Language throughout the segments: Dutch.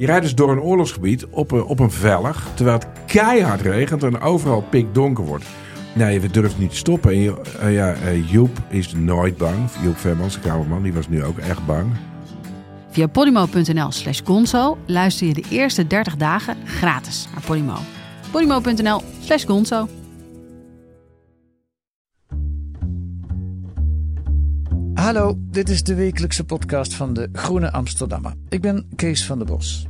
Je rijdt dus door een oorlogsgebied op een, op een vellig, terwijl het keihard regent en overal pikdonker wordt. Nee, we durven niet te stoppen. En eh, ja, eh, Joep is nooit bang. Joep Vermans, de kamerman, die was nu ook echt bang. Via podimo.nl slash gonzo luister je de eerste 30 dagen gratis naar Podimo. podimo.nl slash gonzo. Hallo, dit is de wekelijkse podcast van de Groene Amsterdammer. Ik ben Kees van der Bos.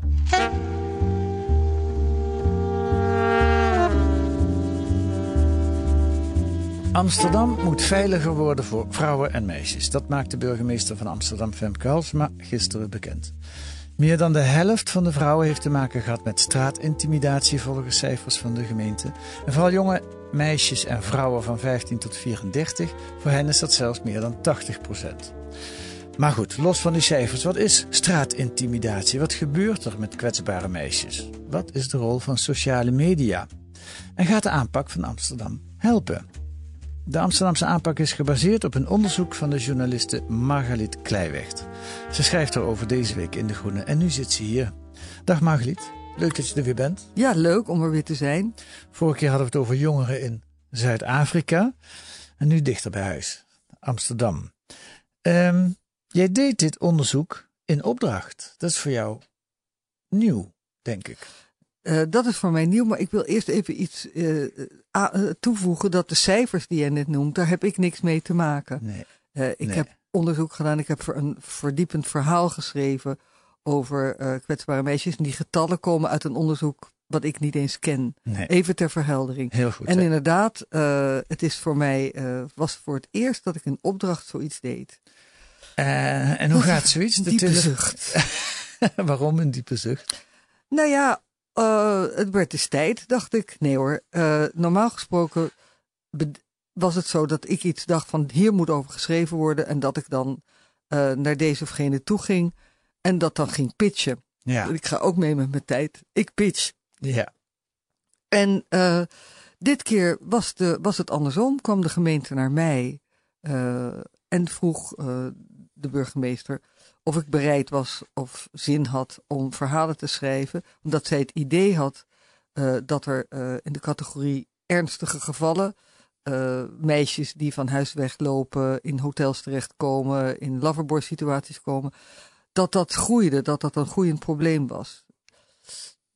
Amsterdam moet veiliger worden voor vrouwen en meisjes. Dat maakt de burgemeester van Amsterdam, Femke Halsema, gisteren bekend. Meer dan de helft van de vrouwen heeft te maken gehad met straatintimidatie volgens cijfers van de gemeente. En vooral jonge meisjes en vrouwen van 15 tot 34, voor hen is dat zelfs meer dan 80 procent. Maar goed, los van die cijfers, wat is straatintimidatie? Wat gebeurt er met kwetsbare meisjes? Wat is de rol van sociale media? En gaat de aanpak van Amsterdam helpen? De Amsterdamse aanpak is gebaseerd op een onderzoek van de journaliste Margaliet Kleiwecht. Ze schrijft erover deze week in De Groene en nu zit ze hier. Dag Margaliet, leuk dat je er weer bent. Ja, leuk om er weer te zijn. Vorige keer hadden we het over jongeren in Zuid-Afrika en nu dichter bij huis, Amsterdam. Ehm, jij deed dit onderzoek in opdracht. Dat is voor jou nieuw, denk ik. Eh, dat is voor mij nieuw, maar ik wil eerst even iets eh, eh, toevoegen. Dat de cijfers die jij net noemt, daar heb ik niks mee te maken. Nee. Ik Nee. heb onderzoek gedaan, ik heb voor een verdiepend verhaal geschreven over eh, kwetsbare meisjes. En die getallen komen uit een onderzoek wat ik niet eens ken. nee. Even ter verheldering. Heel goed. En hè? inderdaad, eh, het is voor mij, eh, was voor het eerst dat ik in opdracht zoiets deed. En hoe gaat zoiets? Een diepe zucht. Waarom een diepe zucht? Nou ja, het werd dus tijd, dacht ik. Nee hoor, normaal gesproken was het zo dat ik iets dacht van hier moet over geschreven worden. En dat ik dan naar deze of gene toe ging. En dat dan ging pitchen. Ja. Ik ga ook mee met mijn tijd. Ik pitch. ja. En eh, dit keer was, de, was het andersom. Kwam de gemeente naar mij eh, en vroeg eh, de burgemeester of ik bereid was of zin had om verhalen te schrijven. Omdat zij het idee had dat er in de categorie ernstige gevallen, meisjes die van huis weglopen, in hotels terechtkomen, in loverboy situaties komen, dat dat groeide, dat dat een groeiend probleem was.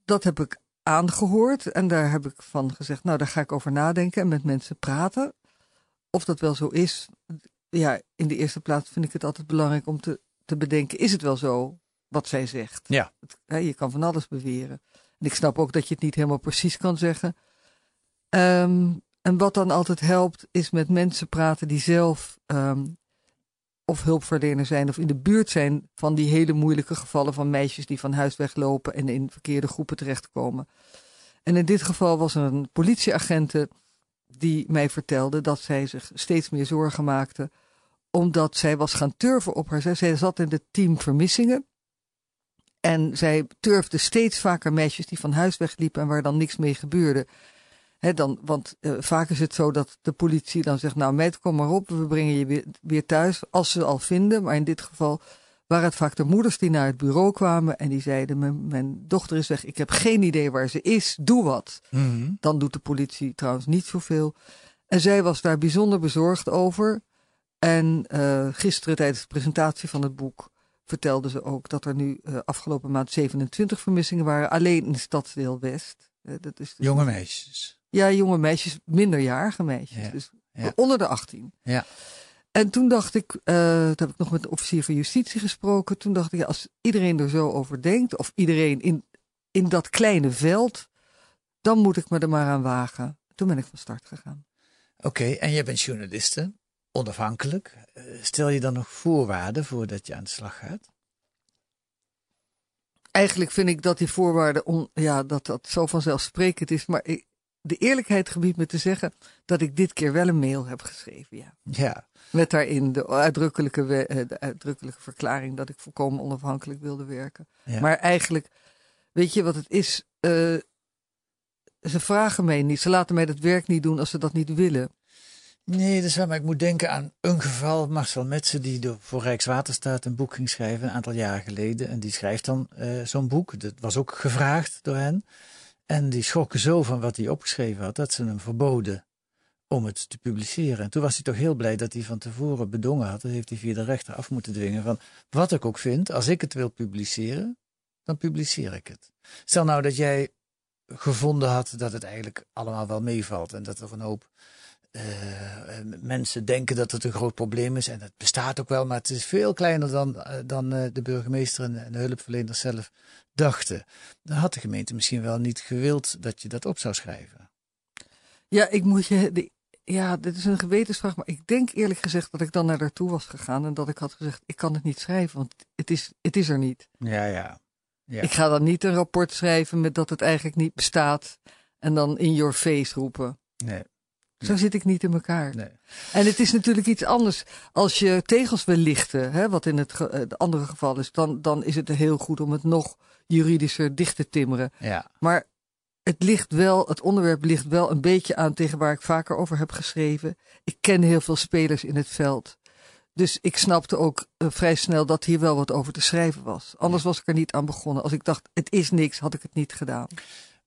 Dat heb ik aangehoord en daar heb ik van gezegd, nou daar ga ik over nadenken en met mensen praten. Of dat wel zo is, ja, in de eerste plaats vind ik het altijd belangrijk om te, te bedenken, is het wel zo wat zij zegt? Ja. Het- hè, je kan van alles beweren. En ik snap ook dat je het niet helemaal precies kan zeggen. Ehm, en wat dan altijd helpt, is met mensen praten die zelf ehm, of hulpverlener zijn of in de buurt zijn van die hele moeilijke gevallen van meisjes die van huis weglopen en in verkeerde groepen terechtkomen. En in dit geval was er een politieagente die mij vertelde dat zij zich steeds meer zorgen maakte omdat zij was gaan turven op haar. Zij, zat in het team vermissingen. En zij turfde steeds vaker meisjes die van huis wegliepen en waar dan niks mee gebeurde. Dan, want eh, vaak is het zo dat de politie dan zegt: Nou, meid, kom maar op, we brengen je weer, weer thuis. Als ze al vinden. Maar in dit geval waren het vaak de moeders die naar het bureau kwamen en die zeiden: Mijn, mijn dochter is weg, ik heb geen idee waar ze is, doe wat. Mhm. Dan doet de politie trouwens niet zoveel. En zij was daar bijzonder bezorgd over. En eh, gisteren tijdens de presentatie van het boek vertelde ze ook dat er nu eh, afgelopen maand 27 vermissingen waren, alleen in Stadsdeel West. Dat is dus Jonge meisjes. Ja, jonge meisjes, minderjarige meisjes. Ja, Dus ja. onder de 18. Ja. En toen dacht ik, eh toen heb ik nog met de officier van justitie gesproken. Toen dacht ik, ja, als iedereen er zo over denkt, of iedereen in, in dat kleine veld, dan moet ik me er maar aan wagen. Toen ben ik van start gegaan. Oké, en jij bent journaliste, onafhankelijk. Eh, Stel je dan nog voorwaarden voordat je aan de slag gaat? eigenlijk vind ik dat die voorwaarden, on, ja, dat dat zo vanzelfsprekend is. Maar ik, de eerlijkheid gebiedt me te zeggen dat ik dit keer wel een mail heb geschreven, ja. Ja, Met daarin de uitdrukkelijke, we- eh, de uitdrukkelijke verklaring dat ik volkomen onafhankelijk wilde werken. Ja. Maar eigenlijk, weet je wat het is? Eh, ze vragen mij niet, ze laten mij dat werk niet doen als ze dat niet willen. Nee, dat is waar, maar ik moet denken aan een geval. Marcel Metsen, die door, voor Rijkswaterstaat een boek ging schrijven, een aantal jaren geleden. En die schrijft dan eh, zo'n boek. Dat was ook gevraagd door hen. En die schrokken zo van wat hij opgeschreven had, dat ze hem verboden om het te publiceren. En toen was hij toch heel blij dat hij van tevoren bedongen had. Dat heeft hij via de rechter af moeten dwingen van wat ik ook vind, als ik het wil publiceren, dan publiceer ik het. Stel nou dat jij gevonden had dat het eigenlijk allemaal wel meevalt en dat er een hoop eh, mensen denken dat het een groot probleem is. En het bestaat ook wel, maar het is veel kleiner dan, eh, dan eh, de burgemeester en, en de hulpverleners zelf dachten. Dan had de gemeente misschien wel niet gewild dat je dat op zou schrijven. Ja, ik moet je. de- ja, dit is een gewetensvraag, maar ik denk eerlijk gezegd dat ik dan naar daartoe was gegaan en dat ik had gezegd: ik kan het niet schrijven, want het is, het is er niet. Ja, ja. Ja. Ik ga dan niet een rapport schrijven met dat het eigenlijk niet bestaat en dan in your face roepen. Nee, Zo zit ik niet in elkaar. nee. En het is natuurlijk iets anders als je tegels wil lichten, hè, wat in het, ge- eh, het andere geval is, dan, dan is het heel goed om het nog juridischer dicht te timmeren. Ja, Maar het ligt wel, het onderwerp ligt wel een beetje aan tegen waar ik vaker over heb geschreven. Ik ken heel veel spelers in het veld. Dus ik snapte ook eh, vrij snel dat hier wel wat over te schrijven was. Anders was ik er niet aan begonnen. Als ik dacht, het is niks, had ik het niet gedaan.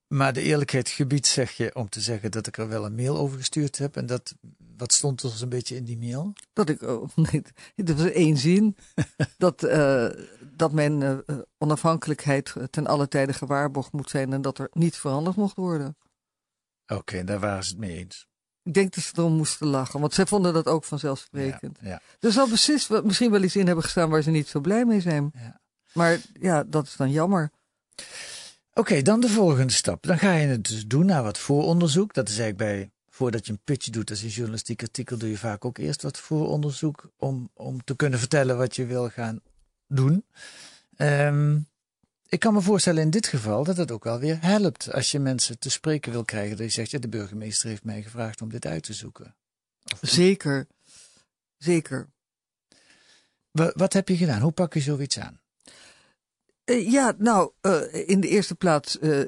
Maar de eerlijkheid gebied zeg je om te zeggen dat ik er wel een mail over gestuurd heb. En dat, wat stond er zo'n beetje in die mail? Dat ik, oh, nee, dit was één zin. dat, eh, dat mijn eh, eh, onafhankelijkheid ten alle tijde gewaarborgd moet zijn en dat er niet veranderd mocht worden. Oké, daar waren ze het mee eens. Ik denk dat ze erom moesten lachen, want zij vonden dat ook vanzelfsprekend. Ja, ja. Er zal precies misschien wel iets in hebben gestaan waar ze niet zo blij mee zijn. Ja. Maar ja, dat is dan jammer. Oké, dan de volgende stap. Dan ga je het dus doen naar wat vooronderzoek. Dat is eigenlijk bij, voordat je een pitch doet als een journalistiek artikel, doe je vaak ook eerst wat vooronderzoek om, om te kunnen vertellen wat je wil gaan doen. Ehm, ik kan me voorstellen in dit geval dat het ook wel weer helpt als je mensen te spreken wil krijgen. Dat je zegt, ja, de burgemeester heeft mij gevraagd om dit uit te zoeken. Zeker. Zeker. Wa- wat heb je gedaan? Hoe pak je zoiets aan? Eh, ja, nou, eh, in de eerste plaats, eh,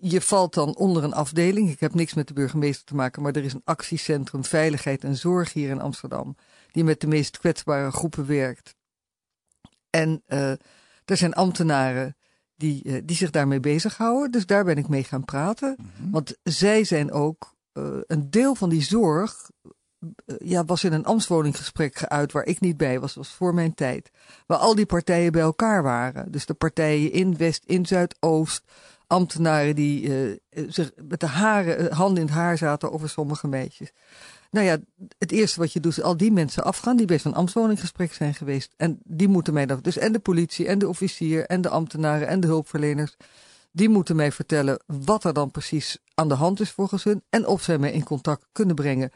je valt dan onder een afdeling. Ik heb niks met de burgemeester te maken, maar er is een actiecentrum Veiligheid en Zorg hier in Amsterdam, die met de meest kwetsbare groepen werkt. En er zijn ambtenaren die, die zich daarmee bezighouden, dus daar ben ik mee gaan praten. Want zij zijn ook een deel van die zorg. Ja, was in een ambtswoninggesprek geuit waar ik niet bij was, was voor mijn tijd. Waar al die partijen bij elkaar waren. Dus de partijen in West, in Zuidoost. Ambtenaren die eh, zich met de haren, eh, handen in het haar zaten over sommige meisjes. Nou ja, het eerste wat je doet is al die mensen afgaan die bij zo'n ambtswoninggesprek zijn geweest. En die moeten mij dan, dus en de politie en de officier en de ambtenaren en de hulpverleners. Die moeten mij vertellen wat er dan precies aan de hand is volgens hun. En of zij mij in contact kunnen brengen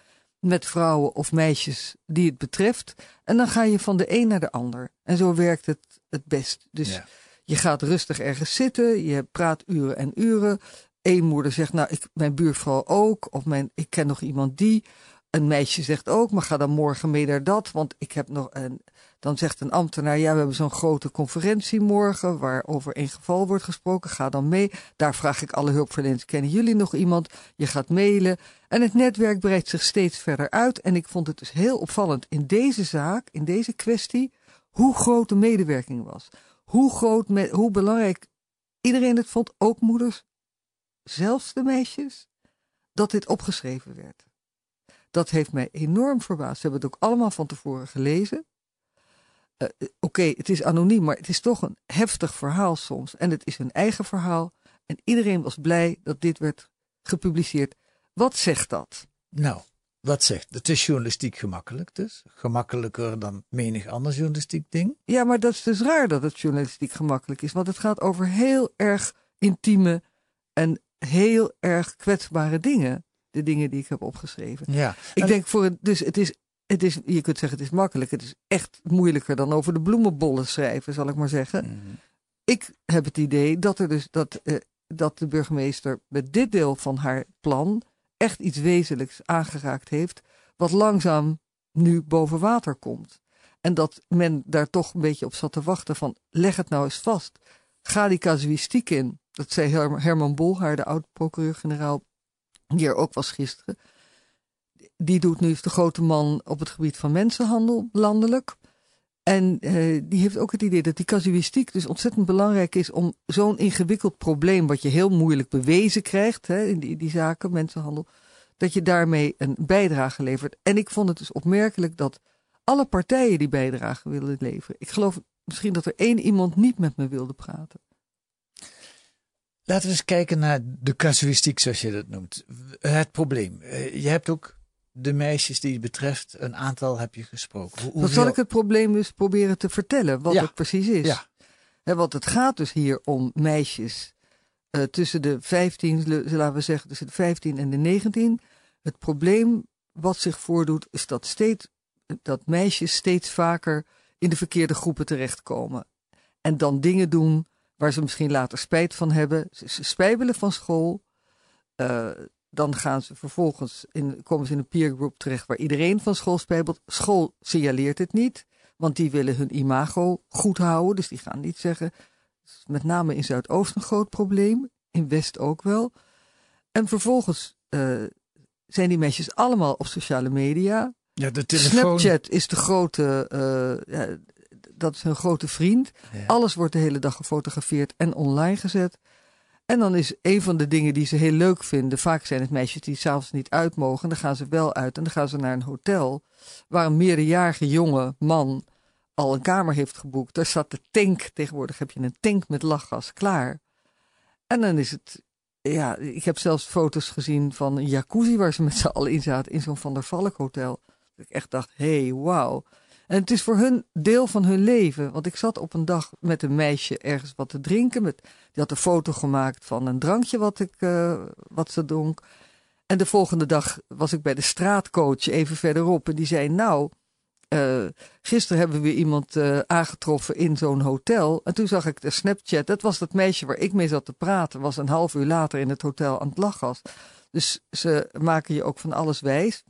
met vrouwen of meisjes die het betreft. En dan ga je van de een naar de ander. En zo werkt het het best. Dus Ja. je gaat rustig ergens zitten, je praat uren en uren. Eén moeder zegt, nou, ik, mijn buurvrouw ook. Of mijn, ik ken nog iemand die. Een meisje zegt ook, maar ga dan morgen mee naar dat. Want ik heb nog een. Dan zegt een ambtenaar, ja, we hebben zo'n grote conferentie morgen. waar over één geval wordt gesproken. Ga dan mee. Daar vraag ik alle hulpverleners, kennen jullie nog iemand? Je gaat mailen. En het netwerk breidt zich steeds verder uit. En ik vond het dus heel opvallend in deze zaak, in deze kwestie. hoe groot de medewerking was. Hoe groot, hoe belangrijk iedereen het vond, ook moeders, zelfs de meisjes, dat dit opgeschreven werd. Dat heeft mij enorm verbaasd. Ze hebben het ook allemaal van tevoren gelezen. Eh, eh, Oké, het is anoniem, maar het is toch een heftig verhaal soms. En het is hun eigen verhaal. En iedereen was blij dat dit werd gepubliceerd. Wat zegt dat? Nou, wat zegt? Het is journalistiek gemakkelijk dus. Gemakkelijker dan menig ander journalistiek ding. Ja, maar dat is dus raar dat het journalistiek gemakkelijk is. Want het gaat over heel erg intieme en heel erg kwetsbare dingen. De dingen die ik heb opgeschreven. Ja. Ik En- denk voor het, dus het is, het is, je kunt zeggen het is makkelijk. Het is echt moeilijker dan over de bloemenbollen schrijven, zal ik maar zeggen. Mhm. ik heb het idee dat, er dus, dat, eh, dat de burgemeester met dit deel van haar plan echt iets wezenlijks aangeraakt heeft, wat langzaam nu boven water komt. En dat men daar toch een beetje op zat te wachten van leg het nou eens vast. Ga die casuïstiek in. Dat zei Herman Bolhaar, de oud-procureur-generaal, die er ook was gisteren. Die doet nu de grote man op het gebied van mensenhandel landelijk. En uh, die heeft ook het idee dat die casuïstiek dus ontzettend belangrijk is om zo'n ingewikkeld probleem, wat je heel moeilijk bewezen krijgt hè, in die, die zaken, mensenhandel, dat je daarmee een bijdrage levert. En ik vond het dus opmerkelijk dat alle partijen die bijdrage wilden leveren. Ik geloof misschien dat er één iemand niet met me wilde praten. Laten we eens kijken naar de casuïstiek, zoals je dat noemt. Het probleem. Eh, je hebt ook de meisjes die het betreft, een aantal heb je gesproken. Hoe, Dan zal ik het probleem dus proberen te vertellen, wat het precies is. Ja. want het gaat dus hier om meisjes uh, tussen de 15, laten we zeggen tussen de 15 en de 19. Het probleem wat zich voordoet is dat, steeds, dat meisjes steeds vaker in de verkeerde groepen terechtkomen. En dan dingen doen waar ze misschien later spijt van hebben. Ze, spijbelen van school. Uh, dan gaan ze vervolgens in, komen ze in een peergroup terecht waar iedereen van school spijbelt. School signaleert het niet, want die willen hun imago goed houden. Dus die gaan niet zeggen. Met name in Zuidoost een groot probleem, in West ook wel. En vervolgens uh, zijn die meisjes allemaal op sociale media. Ja, de telefoon... Snapchat is de grote, uh, ja, dat is hun grote vriend. Alles wordt de hele dag gefotografeerd en online gezet. En dan is een van de dingen die ze heel leuk vinden. Vaak zijn het meisjes die s'avonds niet uit mogen. Dan gaan ze wel uit en dan gaan ze naar een hotel. Waar een meerderjarige jonge man al een kamer heeft geboekt. Daar zat de tank. Tegenwoordig heb je een tank met lachgas klaar. En dan is het. Ja, ik heb zelfs foto's gezien van een jacuzzi waar ze met z'n allen in zaten. In zo'n Van der Valk hotel. Dat ik echt dacht: hé, hey, wauw. En het is voor hun deel van hun leven. Want ik zat op een dag met een meisje ergens wat te drinken. Met, die had een foto gemaakt van een drankje wat, ik, uh, wat ze dronk. En de volgende dag was ik bij de straatcoach even verderop. En die zei, nou, uh, gisteren hebben we iemand uh, aangetroffen in zo'n hotel. En toen zag ik de Snapchat. Dat was dat meisje waar ik mee zat te praten. Was een half uur later in het hotel aan het lachgas. Dus ze maken je ook van alles wijs.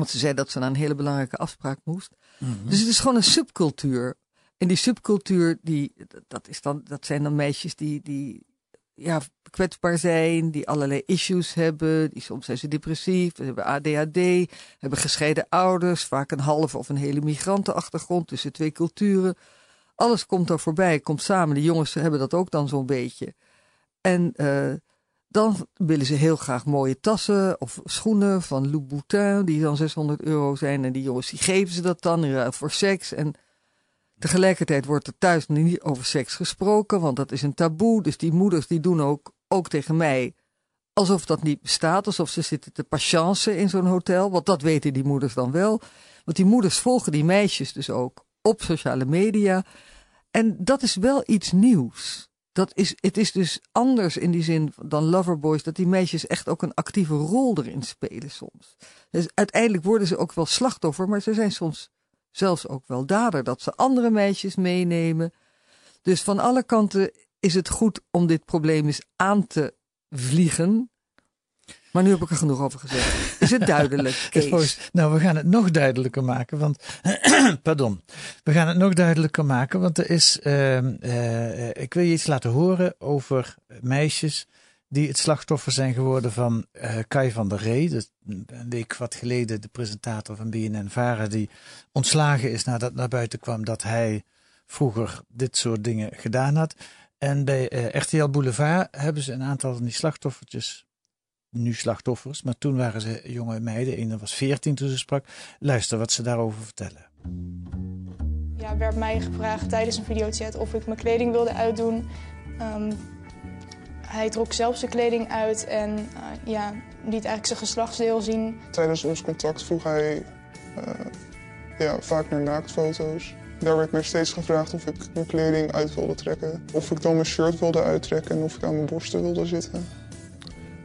Want ze zei dat ze naar een hele belangrijke afspraak moest. Mhm. Dus het is gewoon een subcultuur. En die subcultuur, die, dat, is dan, dat zijn dan meisjes die, die ja, kwetsbaar zijn, die allerlei issues hebben. Die, soms zijn ze depressief, ze hebben ADHD, hebben gescheiden ouders, vaak een halve of een hele migrantenachtergrond tussen twee culturen. Alles komt daar voorbij, komt samen. De jongens hebben dat ook dan zo'n beetje. En uh, dan willen ze heel graag mooie tassen of schoenen van Louboutin, die dan 600 euro zijn. En die jongens die geven ze dat dan voor seks. En tegelijkertijd wordt er thuis niet over seks gesproken, want dat is een taboe. Dus die moeders die doen ook, ook tegen mij alsof dat niet bestaat. Alsof ze zitten te patiënten in zo'n hotel. Want dat weten die moeders dan wel. Want die moeders volgen die meisjes dus ook op sociale media. En dat is wel iets nieuws dat is, het is dus anders in die zin dan Loverboys, dat die meisjes echt ook een actieve rol erin spelen soms. Dus uiteindelijk worden ze ook wel slachtoffer, maar ze zijn soms zelfs ook wel dader, dat ze andere meisjes meenemen. Dus van alle kanten is het goed om dit probleem eens aan te vliegen. Maar nu heb ik er genoeg over gezegd. Is het duidelijk, Kees? nou, we gaan het nog duidelijker maken. Want, pardon. We gaan het nog duidelijker maken. Want er is, uh, uh, ik wil je iets laten horen over meisjes die het slachtoffer zijn geworden van uh, Kai van der Ree. Dus een week wat geleden de presentator van BNN-Vara die ontslagen is nadat naar buiten kwam dat hij vroeger dit soort dingen gedaan had. En bij uh, RTL Boulevard hebben ze een aantal van die slachtoffertjes nu slachtoffers, maar toen waren ze jonge meiden. Een was 14 toen ze sprak. Luister wat ze daarover vertellen. Ja, werd mij gevraagd tijdens een videochat of ik mijn kleding wilde uitdoen. Um, hij trok zelf zijn kleding uit en uh, ja, liet eigenlijk zijn geslachtsdeel zien. Tijdens ons contact vroeg hij uh, ja, vaak naar naaktfoto's. Daar werd mij steeds gevraagd of ik mijn kleding uit wilde trekken. Of ik dan mijn shirt wilde uittrekken en of ik aan mijn borsten wilde zitten.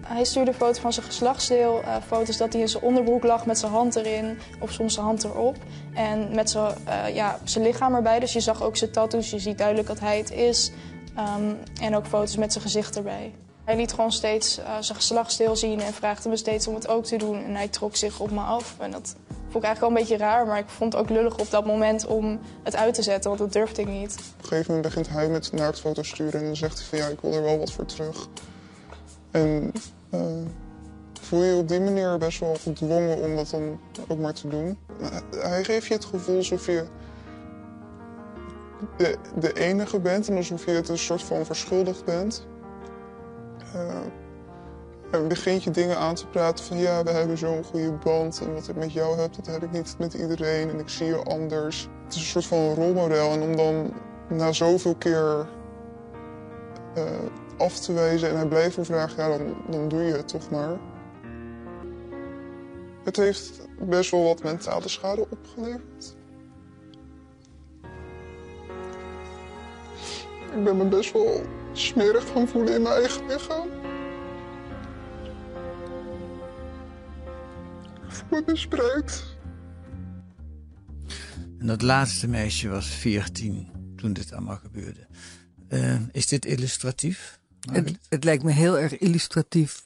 Hij stuurde foto's van zijn geslachtsdeel, foto's dat hij in zijn onderbroek lag met zijn hand erin of soms zijn hand erop. En met zijn, uh, ja, zijn lichaam erbij, dus je zag ook zijn tattoos, je ziet duidelijk dat hij het is. Ehm, en ook foto's met zijn gezicht erbij. Hij liet gewoon steeds uh, zijn geslachtsdeel zien en vraagde me steeds om het ook te doen. En hij trok zich op me af. En dat vond ik eigenlijk wel een beetje raar, maar ik vond het ook lullig op dat moment om het uit te zetten, want dat durfde ik niet. Op een gegeven moment begint hij met naaktfoto's sturen en dan zegt hij van ja, ik wil er wel wat voor terug. En uh, voel je op die manier best wel gedwongen om dat dan ook maar te doen. Hij geeft je het gevoel alsof je de, enige bent en alsof je het een soort van verschuldigd bent. Uh, begint je dingen aan te praten van ja, we hebben zo'n goede band en wat ik met jou heb, dat heb ik niet met iedereen en ik zie je anders. Het is een soort van rolmodel en om dan na zoveel keer af te wijzen en hij blijft vragen, ja, dan, dan doe je het toch maar. Het heeft best wel wat mentale schade opgeleverd. Ik ben me best wel smerig gaan voelen in mijn eigen lichaam. Ik voel me misbruikt. En dat laatste meisje was 14 toen dit allemaal gebeurde. Uh, is dit illustratief? Het, het, lijkt me heel erg illustratief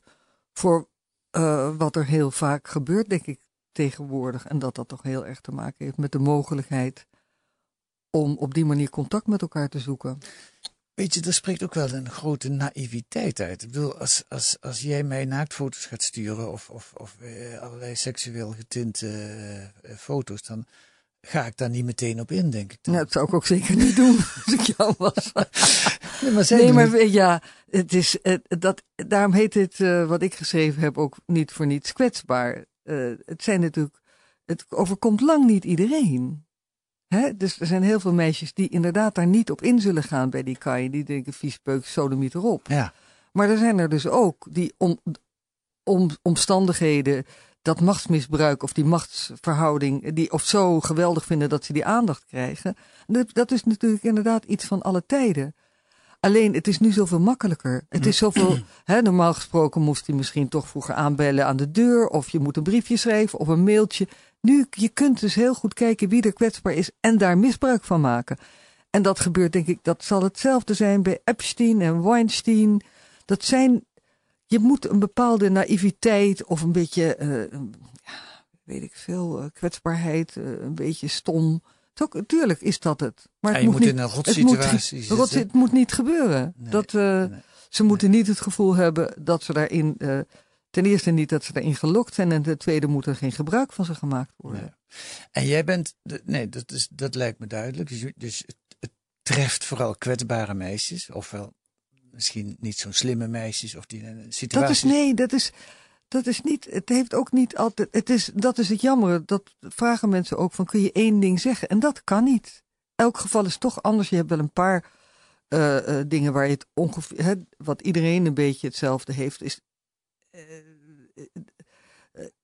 voor uh, wat er heel vaak gebeurt, denk ik, tegenwoordig. En dat dat toch heel erg te maken heeft met de mogelijkheid om op die manier contact met elkaar te zoeken. Weet je, er spreekt ook wel een grote naïviteit uit. Ik bedoel, als, als, als jij mij naaktfoto's gaat sturen of, of, of eh, allerlei seksueel getinte uh, foto's, dan ga ik daar niet meteen op in, denk ik. Dan. Nou, dat zou ik ook zeker niet doen als ik jou was. nee, maar, nee, maar ja, het is, dat, daarom heet het, uh, wat ik geschreven heb, ook niet voor niets kwetsbaar. Uh, het zijn natuurlijk, het overkomt lang niet iedereen. Hè? Dus er zijn heel veel meisjes die inderdaad daar niet op in zullen gaan bij die kaai. Die denken, viespeuk, sodomiet erop. Ja. Maar er zijn er dus ook die om, om omstandigheden, dat machtsmisbruik of die machtsverhouding, die of zo geweldig vinden dat ze die aandacht krijgen. Dat, dat is natuurlijk inderdaad iets van alle tijden. Alleen, het is nu zoveel makkelijker. Het is zoveel, hè, normaal gesproken moest hij misschien toch vroeger aanbellen aan de deur, of je moet een briefje schrijven of een mailtje. Nu, je kunt dus heel goed kijken wie er kwetsbaar is en daar misbruik van maken. En dat gebeurt, denk ik, dat zal hetzelfde zijn bij Epstein en Weinstein. Dat zijn, je moet een bepaalde naïviteit of een beetje, uh, ja, weet ik veel, uh, kwetsbaarheid, uh, een beetje stom. Tuurlijk is dat het. Maar het ja, je moet, moet niet, in een rotsituatie het moet, het moet niet gebeuren. Nee, dat, nee. Ze moeten niet het gevoel hebben dat ze daarin ten eerste niet dat ze erin gelokt zijn en ten tweede moet er geen gebruik van ze gemaakt worden. En jij bent, nee, dat, is, dat lijkt me duidelijk. Dus, dus het, het, treft vooral kwetsbare meisjes, ofwel misschien niet zo'n slimme meisjes of die een situatie. Dat is nee, dat is. Dat is niet, het heeft ook niet altijd, het is, dat is het jammer. Dat vragen mensen ook van, kun je één ding zeggen? En dat kan niet. Elk geval is toch anders. Je hebt wel een paar uh, uh, dingen waar je het ongeveer, hè, wat iedereen een beetje hetzelfde heeft, is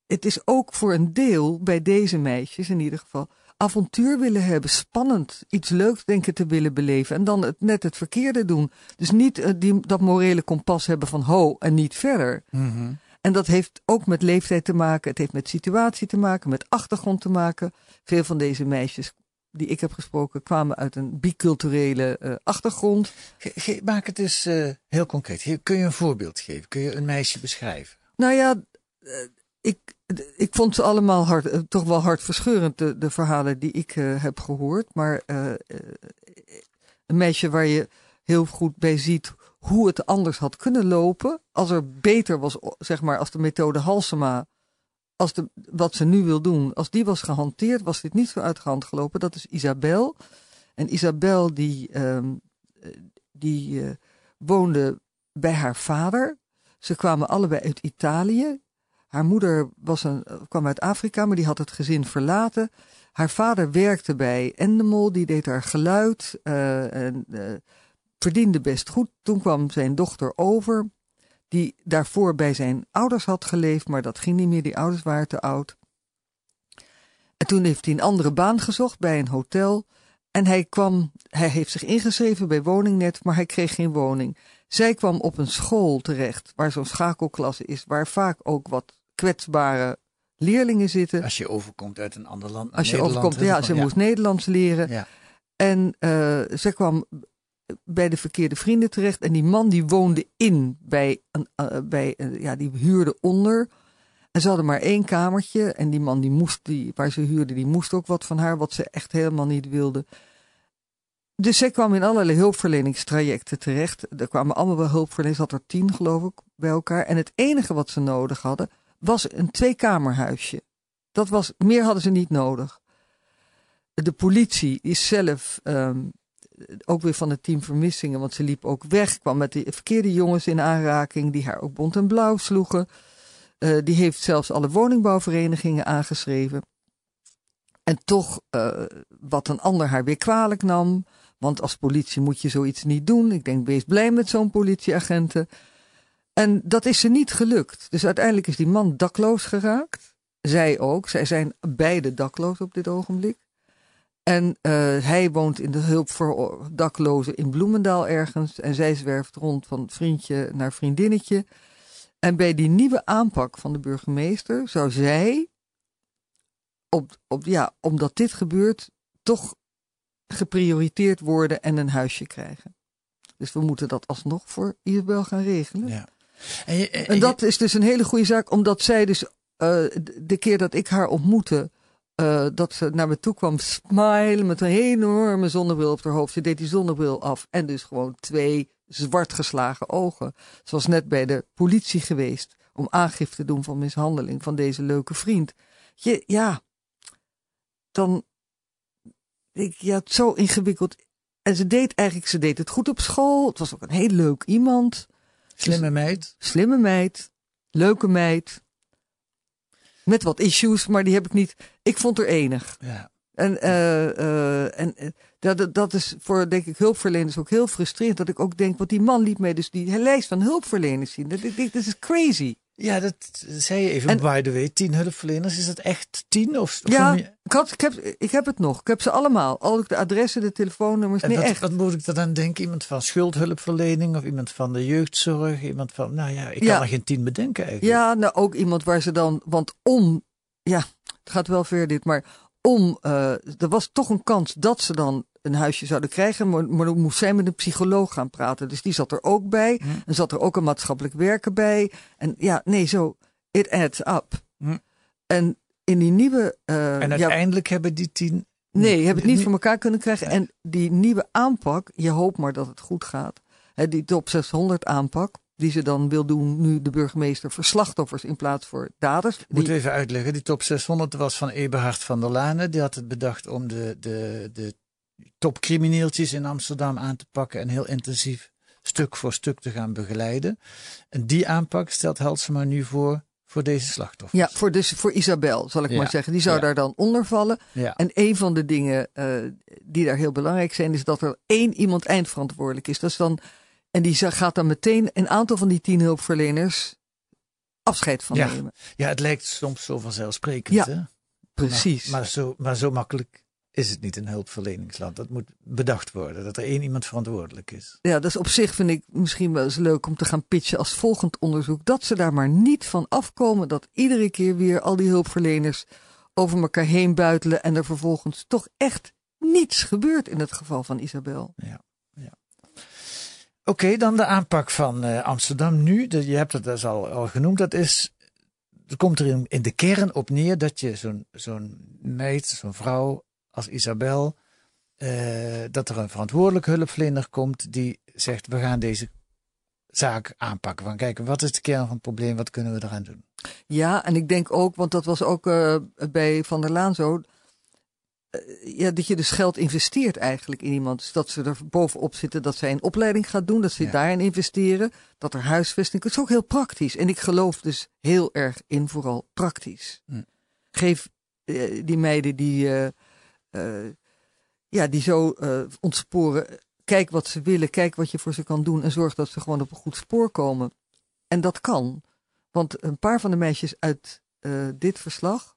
het is ook voor een deel bij deze meisjes in ieder geval avontuur willen hebben, spannend, iets leuks denken te willen beleven en dan het, net het verkeerde doen. Dus niet die, dat morele kompas hebben van ho en niet verder. Mm. En dat heeft ook met leeftijd te maken, het heeft met situatie te maken, met achtergrond te maken. Veel van deze meisjes die ik heb gesproken kwamen uit een biculturele uh, achtergrond. Ge ge maak het eens uh, heel concreet. Kun je een voorbeeld geven? Kun je een meisje beschrijven? Nou ja, uh, ik, ik vond ze allemaal hard, toch wel hartverscheurend, de, de verhalen die ik heb gehoord. Maar een meisje waar je heel goed bij ziet hoe het anders had kunnen lopen. Als er beter was, zeg maar, als de methode Halsema als de, wat ze nu wil doen, als die was gehanteerd, was dit niet zo uit de hand gelopen. Dat is Isabel. En Isabel die, um, die uh, woonde bij haar vader. Ze kwamen allebei uit Italië. Haar moeder was een, kwam uit Afrika, maar die had het gezin verlaten. Haar vader werkte bij Endemol, die deed haar geluid uh, en uh, verdiende best goed. Toen kwam zijn dochter over die daarvoor bij zijn ouders had geleefd, maar dat ging niet meer. Die ouders waren te oud. En toen heeft hij een andere baan gezocht bij een hotel. En hij kwam, hij heeft zich ingeschreven bij woningnet, maar hij kreeg geen woning. Zij kwam op een school terecht, waar zo'n schakelklasse is, waar vaak ook wat kwetsbare leerlingen zitten. Als je overkomt uit een ander land. Als je Nederland, overkomt, ja, ze ja. moest Nederlands leren. Ja. En uh, ze kwam bij de verkeerde vrienden terecht. En die man die woonde in bij een, uh, bij, uh, ja, die huurde onder. En ze hadden maar één kamertje. En die man die moest, die, waar ze huurde, die moest ook wat van haar, wat ze echt helemaal niet wilde. Dus zij kwam in allerlei hulpverleningstrajecten terecht. Er kwamen allemaal wel hulpverleners, had er tien geloof ik bij elkaar. En het enige wat ze nodig hadden, was een tweekamerhuisje. Dat was, meer hadden ze niet nodig. De politie is zelf um, ook weer van het team vermissingen, want ze liep ook weg, kwam met de verkeerde jongens in aanraking, die haar ook bont en blauw sloegen. Uh, die heeft zelfs alle woningbouwverenigingen aangeschreven. En toch, uh, wat een ander haar weer kwalijk nam, want als politie moet je zoiets niet doen. Ik denk, wees blij met zo'n politieagenten. En dat is ze niet gelukt. Dus uiteindelijk is die man dakloos geraakt. Zij ook. Zij zijn beide dakloos op dit ogenblik. En uh, hij woont in de hulp voor daklozen in Bloemendaal ergens. En zij zwerft rond van vriendje naar vriendinnetje. En bij die nieuwe aanpak van de burgemeester zou zij, op, op, ja, omdat dit gebeurt, toch geprioriteerd worden en een huisje krijgen. Dus we moeten dat alsnog voor Isabel gaan regelen. Ja. En, je, en, en dat is dus een hele goede zaak, omdat zij dus uh, de keer dat ik haar ontmoette, uh, dat ze naar me toe kwam smilen met een enorme zonnebril op haar hoofd. Ze deed die zonnebril af en dus gewoon twee zwart geslagen ogen. Ze was net bij de politie geweest om aangifte te doen van mishandeling van deze leuke vriend. Je, ja, dan, ik, ja, het zo ingewikkeld. En ze deed eigenlijk, ze deed het goed op school. Het was ook een heel leuk iemand. Slimme meid. Slimme meid. Leuke meid. Met wat issues, maar die heb ik niet. Ik vond er enig. Ja. En, uh, uh, en uh, dat, dat is voor, denk ik, hulpverleners ook heel frustrerend. Dat ik ook denk, want die man liet mij dus die lijst van hulpverleners zien. Dat is crazy. Ja, dat zei je even, en, by the way. Tien hulpverleners, is dat echt tien? Of, of ja, je... ik, had, ik, heb, ik heb het nog. Ik heb ze allemaal. Al de adressen, de telefoonnummers. En nee, wat, echt. wat moet ik er dan denken? Iemand van schuldhulpverlening of iemand van de jeugdzorg? Iemand van, nou ja, ik kan er geen tien bedenken eigenlijk. Ja, nou ook iemand waar ze dan, want om, ja, het gaat wel ver dit, maar om, uh, er was toch een kans dat ze dan een huisje zouden krijgen, maar, maar dan moest zij met een psycholoog gaan praten. Dus die zat er ook bij. Hm. En zat er ook een maatschappelijk werker bij. En ja, nee, zo, it adds up. Hm. En in die nieuwe, uh, En ja, uiteindelijk hebben die tien... Nee, je hebt het niet voor elkaar kunnen krijgen. En die nieuwe aanpak, je hoopt maar dat het goed gaat. Hè, die top 600 aanpak, die ze dan wil doen nu de burgemeester voor slachtoffers in plaats voor daders. Die- we even uitleggen. Die top 600 was van Eberhard van der Lane. Die had het bedacht om de, de, de topcrimineeltjes in Amsterdam aan te pakken en heel intensief stuk voor stuk te gaan begeleiden. En die aanpak stelt Helsema nu voor voor deze slachtoffers. Ja, voor, dus, voor Isabel, zal ik Ja. maar zeggen. Die zou Ja. daar dan onder vallen. Ja. En een van de dingen eh, die daar heel belangrijk zijn, is dat er één iemand eindverantwoordelijk is. Dat is dan, en die gaat dan meteen een aantal van die tien hulpverleners afscheid van nemen. ja, het lijkt soms zo vanzelfsprekend. Ja, hè? Precies. Maar, maar, zo, maar zo makkelijk is het niet een hulpverleningsland. Dat moet bedacht worden, dat er één iemand verantwoordelijk is. Ja, dus op zich vind ik misschien wel eens leuk om te gaan pitchen als volgend onderzoek. Dat ze daar maar niet van afkomen. Dat iedere keer weer al die hulpverleners over elkaar heen buitelen. En er vervolgens toch echt niets gebeurt in het geval van Isabel. Oké, dan de aanpak van eh, Amsterdam nu. De, je hebt het dus al, al genoemd. Dat is, het komt er in, in de kern op neer dat je zo'n zo'n meid, zo'n vrouw als Isabel, eh, dat er een verantwoordelijk hulpverlener komt die zegt: we gaan deze zaak aanpakken. Van kijken, wat is de kern van het probleem? Wat kunnen we eraan doen? Ja, en ik denk ook, want dat was ook eh, bij Van der Laan zo. eh, ja, dat je dus geld investeert eigenlijk in iemand. Dus dat ze er bovenop zitten, dat zij een opleiding gaat doen, dat ze Ja. daarin investeren, dat er huisvesting. Het is ook heel praktisch. En ik geloof dus heel erg in vooral praktisch. Hm. Geef die meiden die, ja, die zo eh, ontsporen, kijk wat ze willen, kijk wat je voor ze kan doen en zorg dat ze gewoon op een goed spoor komen. En dat kan. Want een paar van de meisjes uit eh, dit verslag,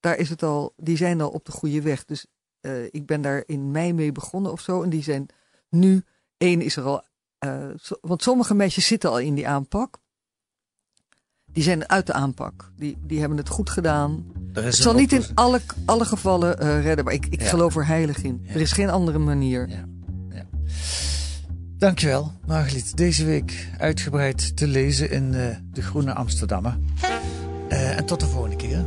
daar is het al, die zijn al op de goede weg. Dus eh, ik ben daar in mei mee begonnen of zo. En die zijn nu, één is er al, eh, want sommige meisjes zitten al in die aanpak. Die zijn uit de aanpak. Die, die hebben het goed gedaan. Er Het is zal niet in alle, alle gevallen eh, redden, maar ik, ik Ja. geloof er heilig in. Ja. Er is geen andere manier. Ja. Ja. Dankjewel, Margeliet. Deze week uitgebreid te lezen in uh, De Groene Amsterdammer. Uh, en tot de volgende keer.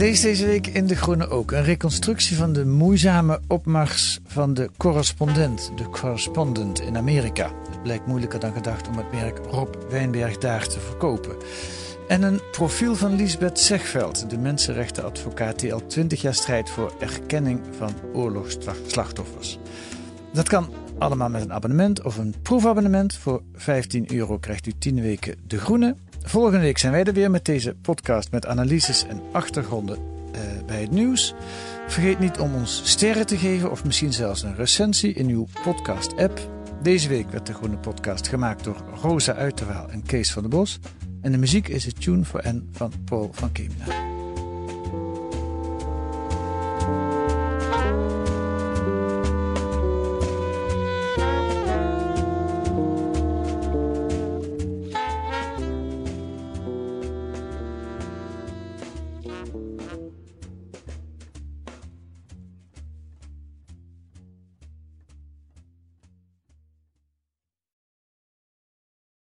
Lees deze week in De Groene ook een reconstructie van de moeizame opmars van de correspondent, de correspondent in Amerika. Het blijkt moeilijker dan gedacht om het merk Rob Wijnberg daar te verkopen. En een profiel van Lisbeth Zegveld, de mensenrechtenadvocaat die al 20 jaar strijdt voor erkenning van oorlogsslachtoffers. Dat kan allemaal met een abonnement of een proefabonnement. Voor 15 euro krijgt u 10 weken De Groene. Volgende week zijn wij er weer met deze podcast met analyses en achtergronden eh, bij het nieuws. Vergeet niet om ons sterren te geven of misschien zelfs een recensie in uw podcast-app. Deze week werd de Groene Podcast gemaakt door Rosa Uiterwaal en Kees van der Bos. En de muziek is het Tune for N van Paul van Keemna.